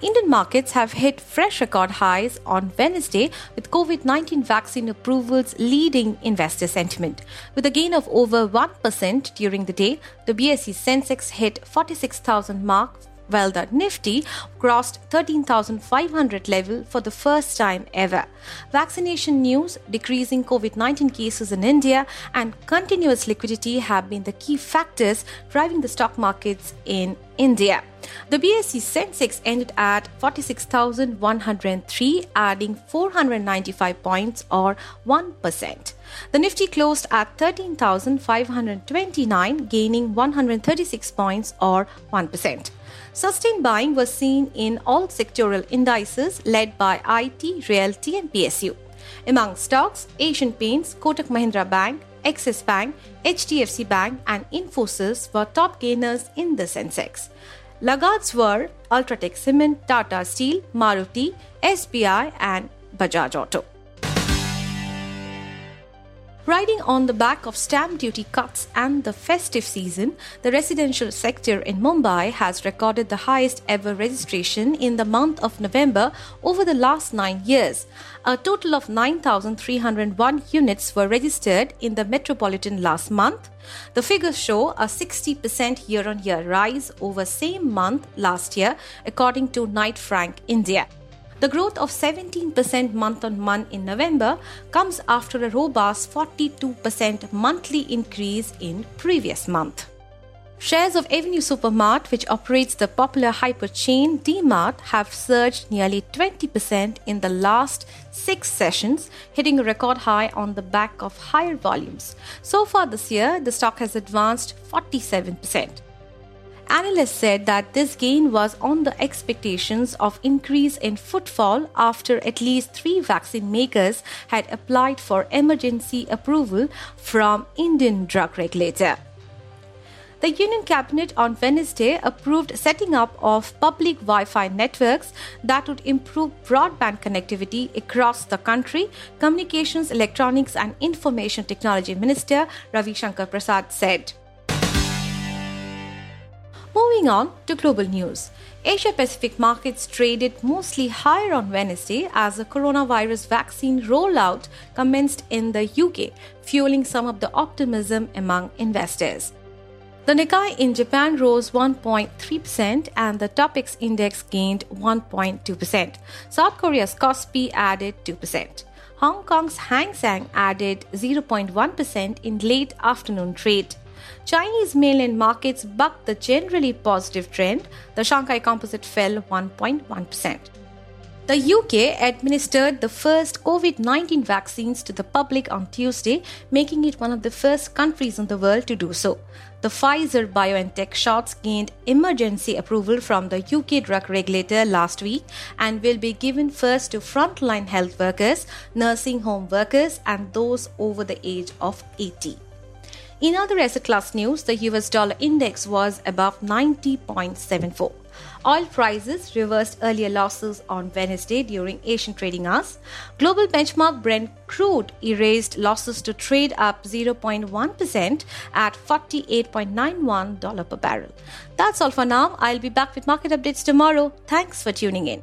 Indian markets have hit fresh record highs on Wednesday with COVID 19 vaccine approvals leading investor sentiment. With a gain of over 1% during the day, the BSE Sensex hit 46,000 mark while the Nifty crossed 13,500 level for the first time ever. Vaccination news, decreasing COVID-19 cases in India and continuous liquidity have been the key factors driving the stock markets in India. The BSE Sensex ended at 46,103, adding 495 points or 1%. The Nifty closed at 13,529, gaining 136 points or 1%. Sustained buying was seen in all sectoral indices led by IT, Realty, and PSU. Among stocks, Asian Paints, Kotak Mahindra Bank, Axis Bank, HDFC Bank, and Infosys were top gainers in the Sensex. Laggards were Ultratech Cement, Tata Steel, Maruti, SBI, and Bajaj Auto. Riding on the back of stamp duty cuts and the festive season, the residential sector in Mumbai has recorded the highest ever registration in the month of November over the last nine years. A total of 9,301 units were registered in the metropolitan last month. The figures show a 60% year on year rise over same month last year, according to Knight Frank India. The growth of 17% month on month in November comes after a robust 42% monthly increase in previous month. Shares of Avenue Supermart, which operates the popular hyper chain DMart, have surged nearly 20% in the last six sessions, hitting a record high on the back of higher volumes. So far this year, the stock has advanced 47%. Analysts said that this gain was on the expectations of increase in footfall after at least 3 vaccine makers had applied for emergency approval from Indian drug regulator. The Union Cabinet on Wednesday approved setting up of public Wi-Fi networks that would improve broadband connectivity across the country, Communications, Electronics and Information Technology Minister Ravi Shankar Prasad said. Moving on to global news. Asia Pacific markets traded mostly higher on Wednesday as the coronavirus vaccine rollout commenced in the UK, fueling some of the optimism among investors. The Nikkei in Japan rose 1.3% and the Topix index gained 1.2%. South Korea's Kospi added 2%. Hong Kong's Hang Seng added 0.1% in late afternoon trade. Chinese mainland markets bucked the generally positive trend. The Shanghai Composite fell 1.1%. The UK administered the first COVID 19 vaccines to the public on Tuesday, making it one of the first countries in the world to do so. The Pfizer BioNTech shots gained emergency approval from the UK drug regulator last week and will be given first to frontline health workers, nursing home workers, and those over the age of 80. In other asset class news, the US dollar index was above 90.74. Oil prices reversed earlier losses on Wednesday during Asian trading hours. Global benchmark Brent crude erased losses to trade up 0.1% at $48.91 per barrel. That's all for now. I'll be back with market updates tomorrow. Thanks for tuning in.